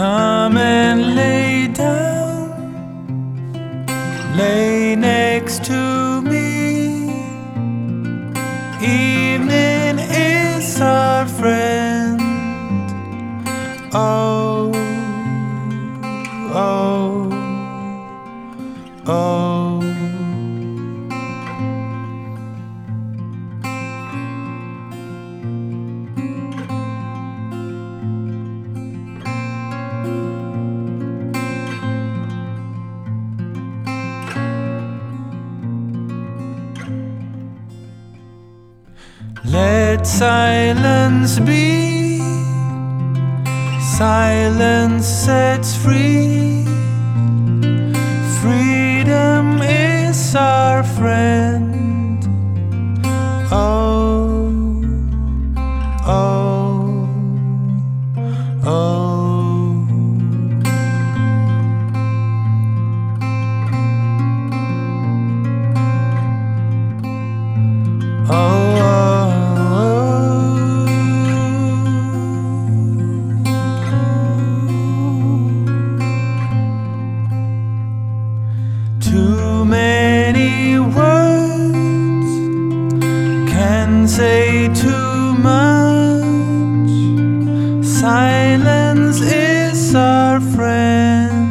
Come and lay down, lay next to me. Evening is our friend. Oh, Let silence be. Silence sets free. say too much. Silence is our friend.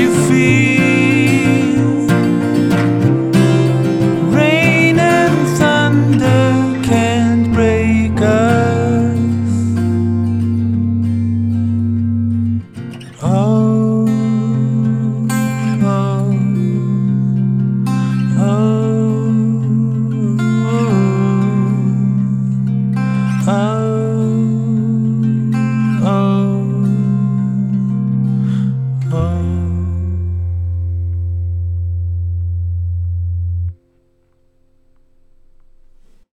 difícil.